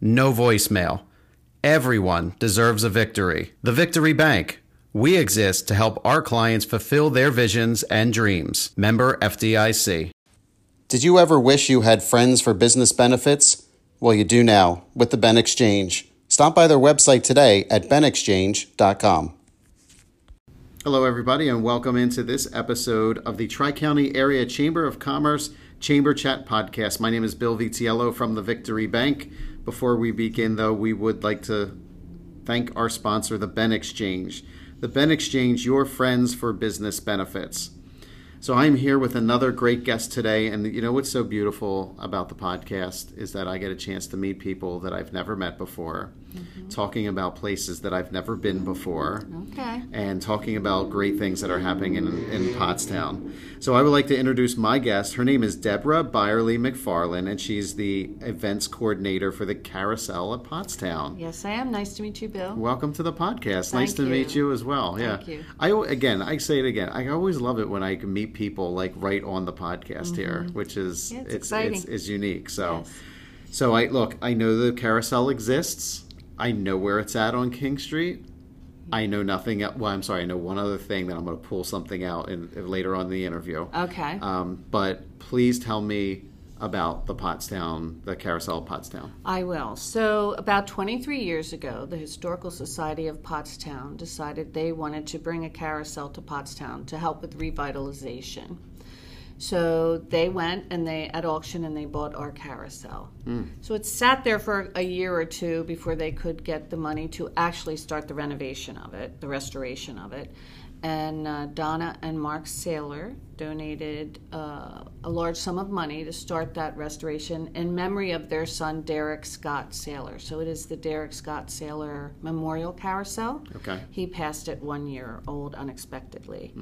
no voicemail. Everyone deserves a victory. The Victory Bank. We exist to help our clients fulfill their visions and dreams. Member FDIC. Did you ever wish you had friends for business benefits? Well, you do now with the Ben Exchange. Stop by their website today at benexchange.com. Hello, everybody, and welcome into this episode of the Tri County Area Chamber of Commerce Chamber Chat Podcast. My name is Bill Vitiello from the Victory Bank. Before we begin, though, we would like to thank our sponsor, the Ben Exchange. The Ben Exchange, your friends for business benefits. So I'm here with another great guest today, and you know what's so beautiful about the podcast is that I get a chance to meet people that I've never met before, mm-hmm. talking about places that I've never been before, okay. and talking about great things that are happening in, in Pottstown. So I would like to introduce my guest. Her name is Deborah Byerly McFarland, and she's the events coordinator for the Carousel at Pottstown. Yes, I am. Nice to meet you, Bill. Welcome to the podcast. Thank nice to you. meet you as well. Thank yeah. you. I again, I say it again. I always love it when I can meet people like right on the podcast here, which is Mm-hmm. Yeah, it's it's, exciting. it's it's unique. So, Yes. so I look. I know the carousel exists. I know where it's at on King Street. I know nothing. Well, I'm sorry. I know one other thing that I'm going to pull something out in, later on in the interview. Okay. Um, but please tell me about the Pottstown, the carousel of Pottstown. I will. So, about 23 years ago, the Historical Society of Pottstown decided they wanted to bring a carousel to Pottstown to help with revitalization. So they went and they at auction and they bought our carousel. So it sat there for a year or two before they could get the money to actually start the renovation of it, the restoration of it. And uh, Donna and Mark Saylor donated uh, a large sum of money to start that restoration in memory of their son Derek Scott Saylor. So it is the Derek Scott Saylor Memorial Carousel. Okay. He passed at one year old unexpectedly.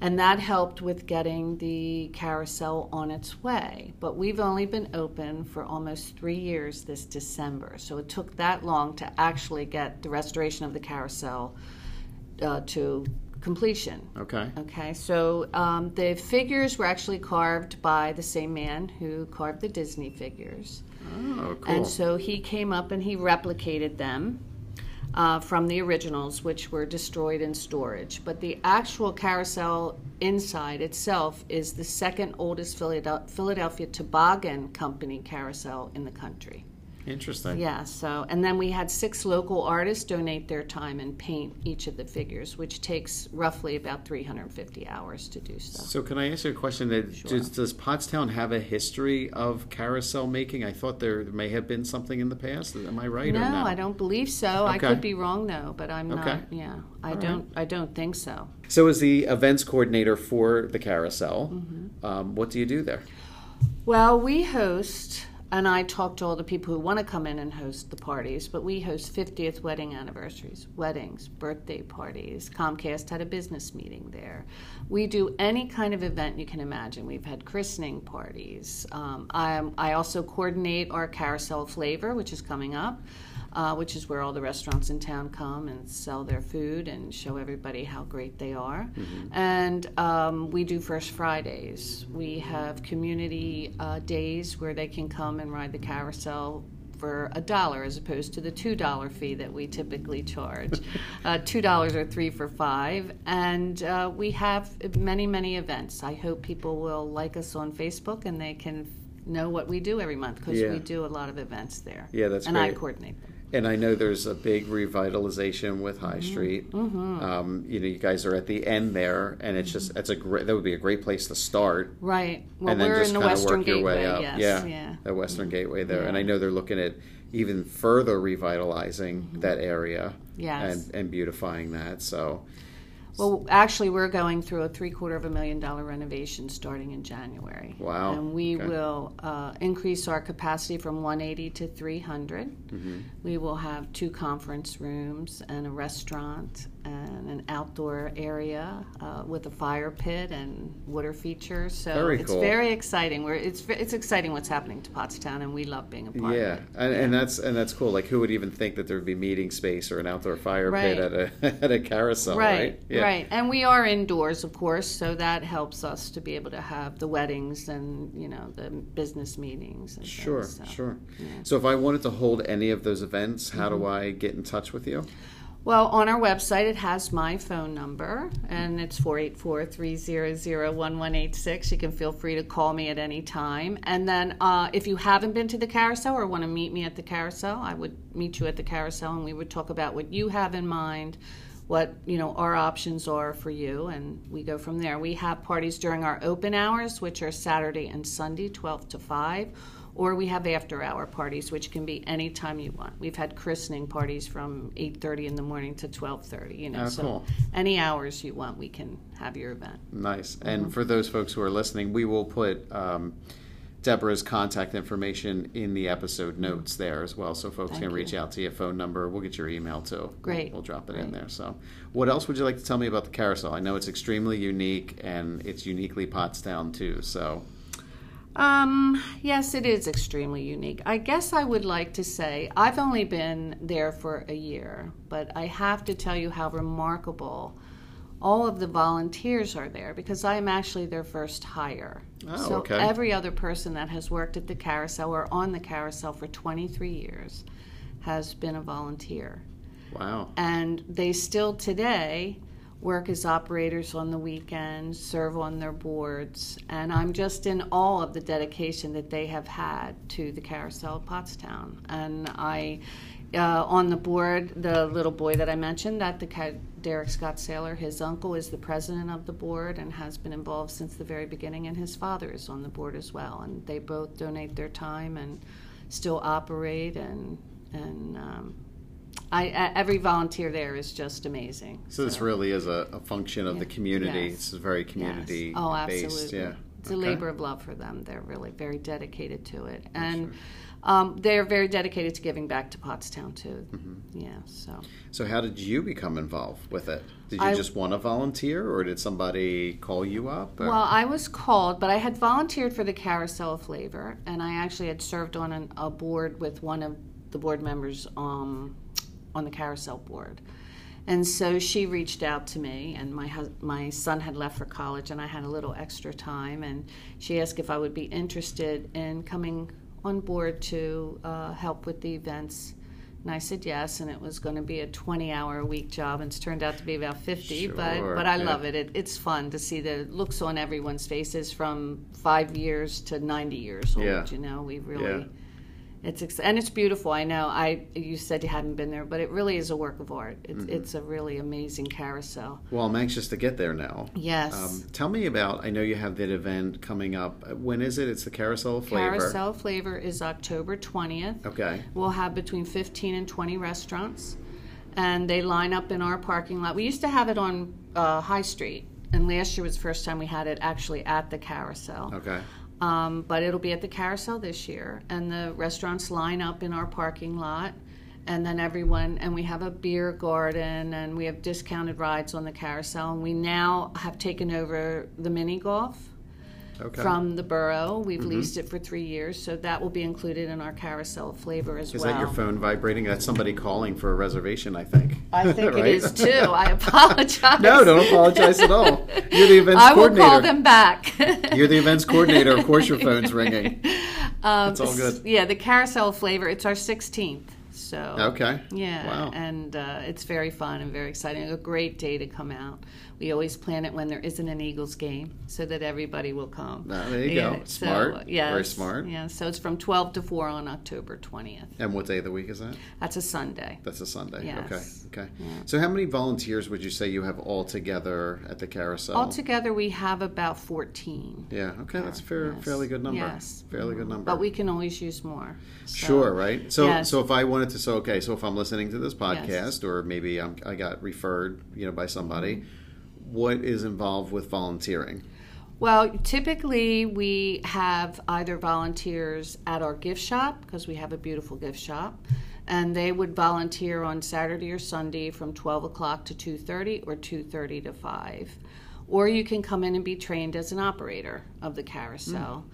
And that helped with getting the carousel on its way. But we've only been open for almost three years this December. So it took that long to actually get the restoration of the carousel uh, to completion. Okay. Okay, so um, the figures were actually carved by the same man who carved the Disney figures. Oh, cool. And so he came up and he replicated them uh, from the originals, which were destroyed in storage. But the actual carousel inside itself is the second oldest Philadel- Philadelphia Toboggan Company carousel in the country. Interesting. Yeah, so, and then we had six local artists donate their time and paint each of the figures, which takes roughly about 350 hours to do so. So, can I ask you a question? That does, does Pottstown have a history of carousel making? I thought there may have been something in the past. Am I right no? I don't believe so. Okay. I could be wrong though, but I'm Okay. not. Yeah, I All don't. I don't think so. So, as the events coordinator for the carousel, Mm-hmm. um, what do you do there? Well, we host, and I talk to all the people who want to come in and host the parties, but we host 50th wedding anniversaries, weddings, birthday parties. Comcast had a business meeting there. We do any kind of event you can imagine. We've had christening parties. Um, I, I also coordinate our carousel flavor, which is coming up. Uh, which is where all the restaurants in town come and sell their food and show everybody how great they are. And um, we do First Fridays. We have community uh, days where they can come and ride the carousel for a dollar as opposed to the two dollar fee that we typically charge. uh, two dollars or three for five, and uh, we have many many events. I hope people will like us on Facebook and they can know what we do every month because Yeah. we do a lot of events there. Yeah, that's great. and I coordinate them. And I know there's a big revitalization with High Mm-hmm. Street. Um, you know, you guys are at the end there, and it's just it's a great that would be a great place to start. Right. Well, and then we're just in the Western work your Gateway. way up. Yes. yeah, Yeah. the Western Gateway there, and I know they're looking at even further revitalizing that area. Mm-hmm. Yes. and, and beautifying that. So Well, actually, we're going through a three quarter of a million dollar renovation starting in January. Wow. And we Okay. will uh, increase our capacity from 180 to 300. Mm-hmm. We will have two conference rooms and a restaurant and an outdoor area uh, with a fire pit and water features. So Very it's cool. very exciting. We're, it's it's exciting what's happening to Pottstown, and we love being a part yeah, of it. and, and that's and that's cool. Like, who would even think that there would be meeting space or an outdoor fire Right. pit at a at a carousel? Right, Right, Yeah. right. And we are indoors, of course, so that helps us to be able to have the weddings and, you know, the business meetings. And Sure, things, so. sure. So if I wanted to hold any of those events, how Mm-hmm. do I get in touch with you? Well, on our website, it has my phone number, and it's 484 300 1186. You can feel free to call me at any time. And then uh, if you haven't been to the carousel or want to meet me at the carousel, I would meet you at the carousel and we would talk about what you have in mind. What you know our options are for you, and we go from there. We have parties during our open hours, which are Saturday and Sunday, twelve to five, or we have after hour parties which can be any time you want we've had christening parties from 8.30 in the morning to 12.30 you know Oh, so cool. any hours you want we can have your event Nice. Mm-hmm. And for those folks who are listening, we will put um, Deborah's contact information in the episode notes there as well, so folks Thank can you. reach out to you. Phone number. We'll get your email too. We'll- Great. We'll, drop it in there. So, what else would you like to tell me about the carousel? I know it's extremely unique and it's uniquely Pottstown too. So, Um, yes, it is extremely unique. I guess I would like to say I've only been there for a year, but I have to tell you how remarkable all of the volunteers are there because I am actually their first hire. Oh, so okay. every other person that has worked at the carousel or on the carousel for 23 years has been a volunteer wow. and they still today work as operators on the weekends, serve on their boards, and I'm just in awe of the dedication that they have had to the Carousel of Pottstown. And I, uh, on the board, the little boy that I mentioned, that the Derek Scott Saylor, his uncle is the president of the board and has been involved since the very beginning, and his father is on the board as well. And they both donate their time and still operate and and. Um, I, I- every volunteer there is just amazing. So this really is a, a function of the community. Yes. It's very Yes. community Oh, based. absolutely. Yeah. It's a labor of love for them. They're really very dedicated to it, and um, they're very dedicated to giving back to Pottstown too. Mm-hmm. Yeah. So So how did you become involved with it? Did you I- just want to volunteer, or did somebody call you up? or- well, I was called, but I had volunteered for the Carousel of Flavor, and I actually had served on an, a board with one of the board members um, on the Carousel board. And so she reached out to me, and my hus- my son had left for college, and I had a little extra time, and she asked if I would be interested in coming on board to uh, help with the events. And I said yes, and it was going to be a 20 hour a week job, and it's turned out to be about 50. but but I yeah. love it. it. It's fun to see the looks on everyone's faces from five years to 90 years old. Yeah. You know, we really. Yeah. It's ex- and it's beautiful. I know. I you said you hadn't been there, but it really is a work of art. It's Mm-hmm. it's a really amazing carousel. well, I'm anxious to get there now. Yes. Um, tell me about. I know you have that event coming up. When is it? It's the Carousel Flavor. Carousel Flavor is October 20th. Okay. We'll have between 15 and 20 restaurants, and they line up in our parking lot. We used to have it on uh, High Street, and last year was the first time we had it actually at the carousel. Okay. Um, but it'll be at the carousel this year, and the restaurants line up in our parking lot. And then everyone, and we have a beer garden, and we have discounted rides on the carousel. And we now have taken over the mini golf Okay. from the borough. We've leased it for three years, so that will be included in our carousel flavor as is well. Is that your phone vibrating? That's somebody calling for a reservation. I think. I think Right? it is too. I apologize. No, don't apologize at all. You're the events coordinator. I will call them back. You're the events coordinator. Of course, your phone's ringing. Um, It's all good. Yeah, the carousel flavor. It's our 16th. So Okay. Yeah, Wow. and uh, it's very fun and very exciting. A great day to come out. We always plan it when there isn't an Eagles game so that everybody will come. Ah, there you go. Smart. yes, Very smart. Yeah, so it's from 12 to 4 on October 20th. And what day of the week is that? That's a Sunday. That's a Sunday. Yes. Okay. Okay. So how many volunteers would you say you have all together at the carousel? Altogether, we have about 14. yeah. Okay. That's a fair, Yes. fairly good number. Yes. Fairly good number. But we can always use more. So- Sure, right? So, Yes. so if I wanted to, so okay, so if I'm listening to this podcast, or maybe I'm, I got referred, you know, by somebody, what is involved with volunteering? Well, typically we have either volunteers at our gift shop because we have a beautiful gift shop, and they would volunteer on Saturday or Sunday from 12 o'clock to 2:30 or 2:30 to 5. Or you can come in and be trained as an operator of the carousel.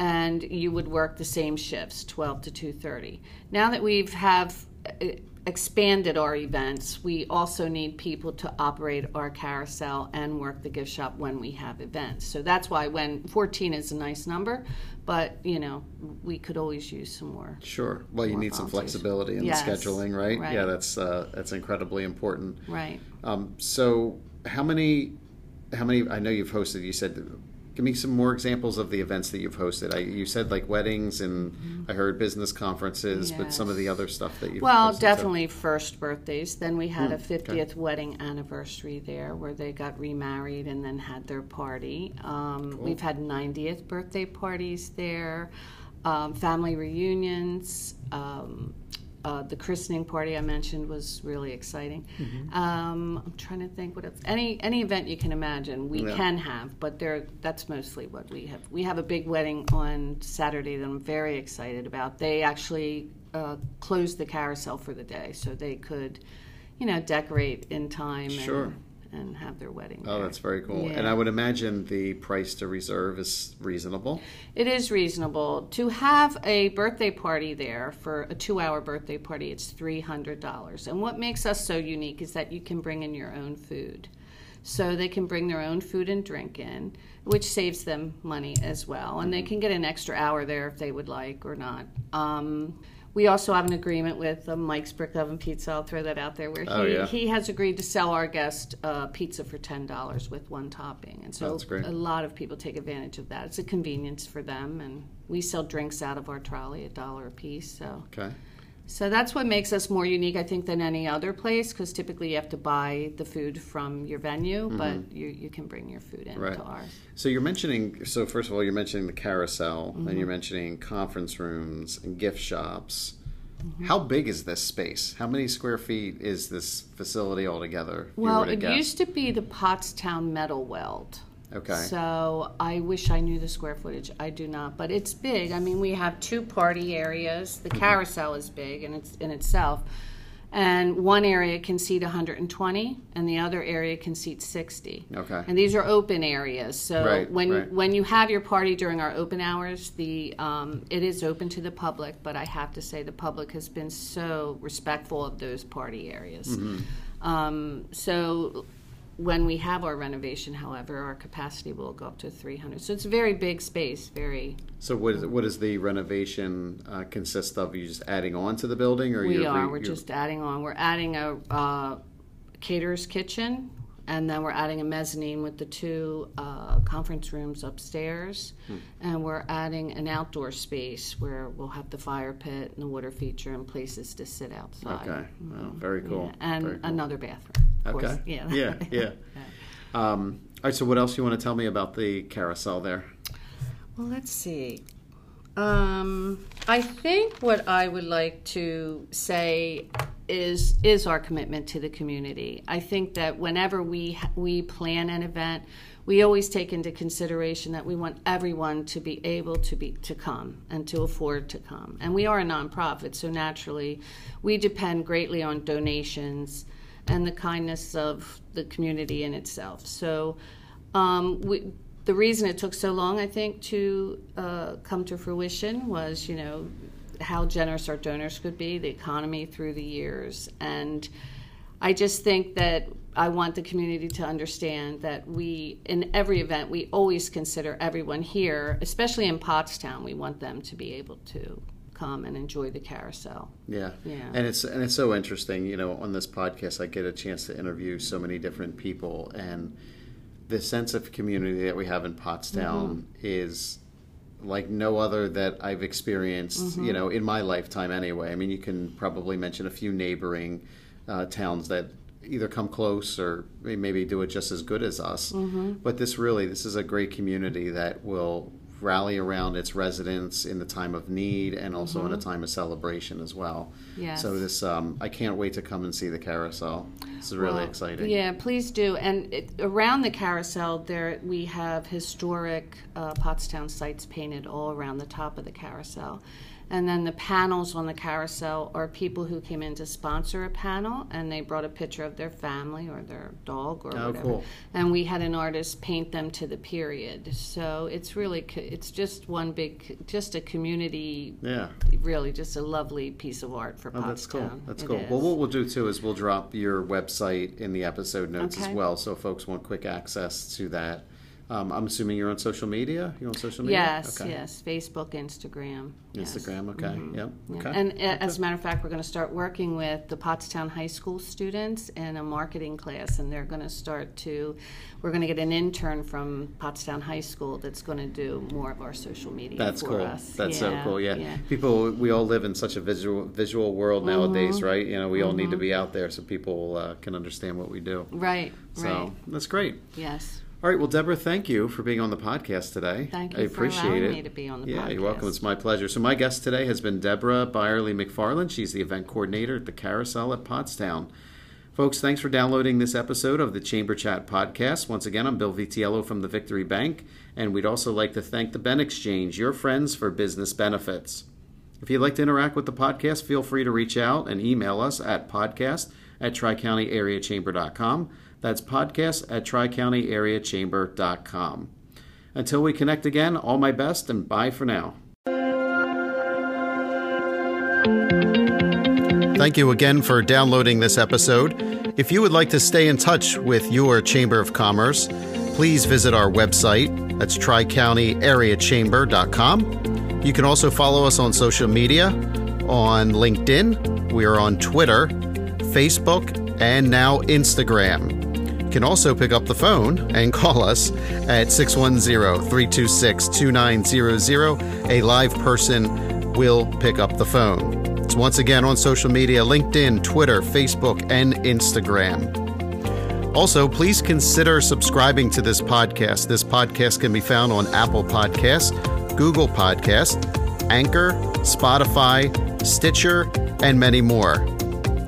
And you would work the same shifts, 12 to 2:30. Now that we've have uh, expanded our events, we also need people to operate our carousel and work the gift shop when we have events. So that's why when 14 is a nice number, but you know, we could always use some more. Sure. Well, you need some flexibility in Yes. the scheduling, right? Right. Yeah, that's uh, that's incredibly important. Right. Um, so, how many? How many? I know you've hosted. You said, give me some more examples of the events that you've hosted. I, you said like weddings, and I heard business conferences, but some of the other stuff that you've Well, hosted, so- definitely first birthdays. Then we had a Hmm, okay. 50th wedding anniversary there where they got remarried and then had their party. Um, We've had 90th birthday parties there, um, family reunions. Um, uh, the christening party I mentioned was really exciting. Mm-hmm. Um, I'm trying to think what else. Any any event you can imagine, we Yeah. can have, but there that's mostly what we have. We have a big wedding on Saturday that I'm very excited about. They actually uh, closed the carousel for the day, so they could, you know, decorate in time Sure. and, and have their wedding. Oh, there. that's very cool. Yeah. And I would imagine the price to reserve is reasonable. It is reasonable to have a birthday party there for a two-hour birthday party. It's three hundred dollars, and what makes us so unique is that you can bring in your own food, so they can bring their own food and drink in, which saves them money as well, and they can get an extra hour there if they would like or not. Um, we also have an agreement with uh, Mike's Brick Oven Pizza. I'll throw that out there. Where he, Oh, yeah. he has agreed to sell our guest uh, pizza for ten dollars with one topping, and so a lot of people take advantage of that. It's a convenience for them, and we sell drinks out of our trolley, a dollar a piece. So, Okay. So that's what makes us more unique, I think, than any other place. Because typically you have to buy the food from your venue, but you you can bring your food in Mm-hmm. Right. to ours. So you're mentioning. So first of all, you're mentioning the carousel, Mm-hmm. and you're mentioning conference rooms and gift shops. Mm-hmm. How big is this space? How many square feet is this facility altogether? Well, it guess? used to be the Pottstown Metal Weld. Okay. So I wish I knew the square footage. I do not, but it's big. I mean, we have two party areas. The Mm-hmm. carousel is big in its in itself, and one area can seat 120, and the other area can seat 60. Okay. And these are open areas. So Right, when right. when you have your party during our open hours, the um, it is open to the public. But I have to say, the public has been so respectful of those party areas. Mm-hmm. Um, so when we have our renovation, however, our capacity will go up to 300. So it's a very big space. Very. So what, is, what does the renovation uh, consist of? Are you just adding on to the building, or We you're, are. re- We're you're- just adding on. We're adding a uh, caterer's kitchen, and then we're adding a mezzanine with the two uh, conference rooms upstairs, Hmm. and we're adding an outdoor space where we'll have the fire pit and the water feature and places to sit outside. Okay. Well, very cool. Yeah, and Very cool. another bathroom. Of Okay. Course. Yeah. Yeah. Yeah. Um, all right. So what else you want to tell me about the carousel there? Well, let's see. Um, I think what I would like to say is is our commitment to the community. I think that whenever we we plan an event, we always take into consideration that we want everyone to be able to be to come and to afford to come. And we are a nonprofit, so naturally, we depend greatly on donations and the kindness of the community in itself. So, um, we the reason it took so long, I think, to uh, come to fruition was, you know, how generous our donors could be, the economy through the years. And I just think that I want the community to understand that we, in every event, we always consider everyone here, especially in Pottstown, we want them to be able to come and enjoy the carousel. Yeah. Yeah. And it's and it's so interesting, you know, on this podcast I get a chance to interview so many different people and the sense of community that we have in Pottstown mm-hmm. is like no other that I've experienced, you know, in my lifetime anyway. I mean, you can probably mention a few neighboring uh, towns that either come close or maybe do it just as good as us. But this really, this is a great community that will rally around its residents in the time of need and also in a time of celebration as well. Yes. So this, um, I can't wait to come and see the carousel. This is really Well, exciting. Yeah, please do. And it, around the carousel, there we have historic uh, Pottstown sites painted all around the top of the carousel. And then the panels on the carousel are people who came in to sponsor a panel, and they brought a picture of their family or their dog or Oh, whatever. cool. And we had an artist paint them to the period. So it's really it's just one big, just a community. Yeah. Really, just a lovely piece of art for Oh, that's cool. That's It cool. is. Well, what we'll do too is we'll drop your website in the episode notes as well, so folks want quick access to that. Um, I'm assuming you're on social media. You're on social media? Yes, Okay. yes. Facebook, Instagram. yes. Instagram. Okay. Yep. Yeah. Okay. And uh, as a matter of fact, we're going to start working with the Pottstown High School students in a marketing class, and they're going to start to. We're going to get an intern from Pottstown High School that's going to do more of our social media That's for cool. us. That's so Yeah, cool. Yeah. People, we all live in such a visual visual world Mm-hmm. nowadays, right? You know, we all need to be out there so people uh, can understand what we do. Right. So Right. that's great. Yes. All right. Well, Deborah, thank you for being on the podcast today. Thank I you for appreciate allowing it. me to be on the yeah, you're welcome. It's my pleasure. So my guest today has been Deborah Byerly McFarland. She's the event coordinator at the Carousel at Pottstown. Folks, thanks for downloading this episode of the Chamber Chat podcast. Once again, I'm Bill Vitiello from the Victory Bank, and we'd also like to thank the Ben Exchange, your friends for business benefits. If you'd like to interact with the podcast, feel free to reach out and email us at podcast at tricountyareachamber.com. That's podcast at tricountyareachamber.com. Until we connect again, all my best and bye for now. Thank you again for downloading this episode. If you would like to stay in touch with your Chamber of Commerce, please visit our website. That's tricountyareachamber.com. You can also follow us on social media on LinkedIn. We are on Twitter, Facebook, and now Instagram. Can also pick up the phone and call us at 610 326 2900. A live person will pick up the phone. It's once again on social media LinkedIn, Twitter, Facebook, and Instagram. Also, please consider subscribing to this podcast. This podcast can be found on Apple Podcasts, Google Podcasts, Anchor, Spotify, Stitcher, and many more.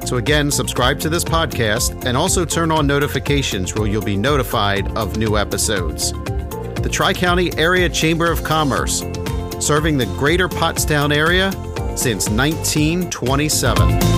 So, again, subscribe to this podcast and also turn on notifications where you'll be notified of new episodes. The Tri County Area Chamber of Commerce, serving the greater Pottstown area since 1927.